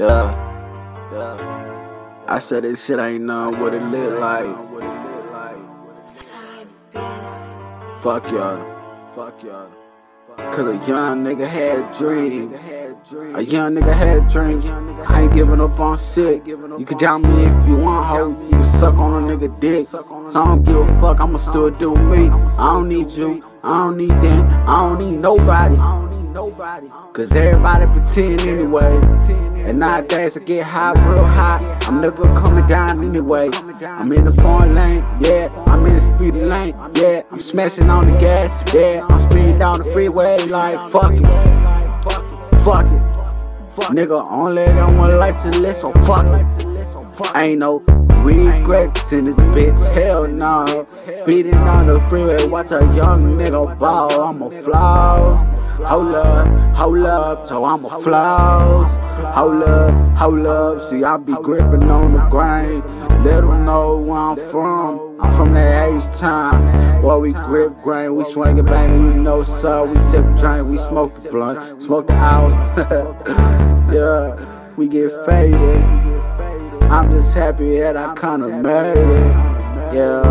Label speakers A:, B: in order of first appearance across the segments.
A: Yeah, yeah. I said this shit ain't none what it look like. Fuck y'all. Fuck y'all. Cause a young nigga had dreams. A young nigga had dreams. I ain't giving up on shit. You can doubt me if you want, ho. You can suck on a nigga dick. So I don't give a fuck. I'ma still do me. I don't need you. I don't need them. I don't need nobody. Cause everybody pretend anyways. And nowadays I get high real high. I'm never coming down anyway. I'm in the foreign lane, yeah. I'm in the speed lane, yeah. I'm smashing on the gas, yeah. I'm speeding down the freeway like fuck it. Fuck it. Nigga, only got one life to live, so fuck it. Ain't no regrets in this bitch, hell no. Speeding on the freeway, watch a young nigga fall. I'm a flaws. Hold up, hold up, so I'm a flaws. Hold up, hold up, see I be gripping on the grain. Let know where I'm from. I'm from that H-Town. Where we grip grain, we swing it bang, you know so we sip drink, we smoke the blunt, smoke the hours. yeah, we get faded. I'm just happy that I kinda made it. Yeah,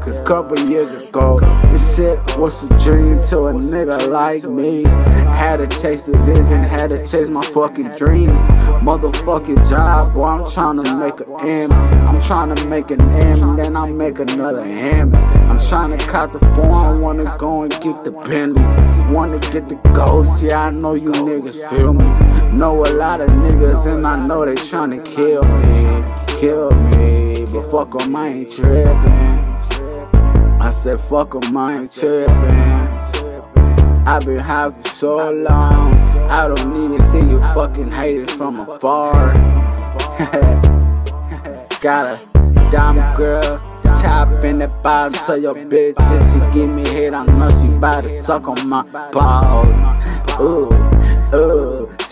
A: cause couple years ago, this shit was a dream to a nigga like me. Had to chase the vision, had to chase my fucking dreams. Motherfucking job, boy, I'm trying to make an M. I'm trying to make an M, then I make another M. I'm trying to cut the phone, wanna go and get the Bentley. Wanna get the ghost, yeah, I know you niggas feel me. Know a lot of niggas, and I know they tryna kill me, kill me. But fuck 'em, I ain't trippin'. Said fuck 'em, I trippin'. I've been high for so long, I don't even see you fucking haters from afar. Got a diamond girl, top in the bottom tell your bitch. If she give me head, I know she bout to suck on my balls.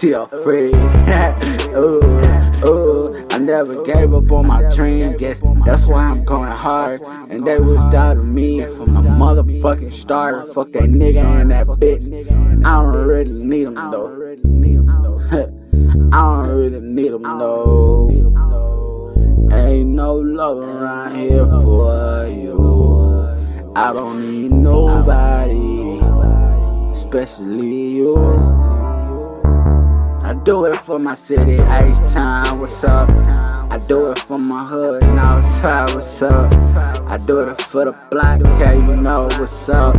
A: She a freak. ooh, ooh, I never gave up on my dream. Guess that's why I'm going hard. And they was doubting me from the motherfucking start. Fuck that nigga and that bitch. I don't really need them though. I don't really need them though. Ain't no love around here for you. I don't need nobody, especially you. I do it for my city, H time, what's up? I do it for my hood, now outside, what's up? I do it for the block, yeah, you know what's up.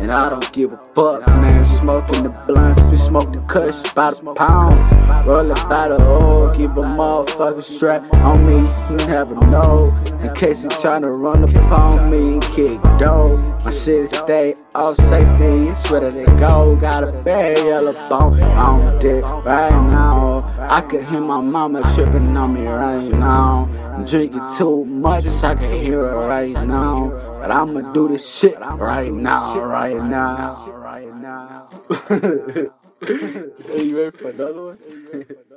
A: And I don't give a fuck, man. Smoking the blunts, we smoke the kush by the pound. Roll it by the hole, keep a motherfucking strap on me, you never know. In case you tryna run up on me and kick dough. My city stay off safety, it's where they go. Got a bad yellow bone on dick right now. I could hear my mama tripping on me right now. I'm drinking too much, I can hear it right now. But I'ma do this shit right now, right now, right now.
B: Are you ready for another one?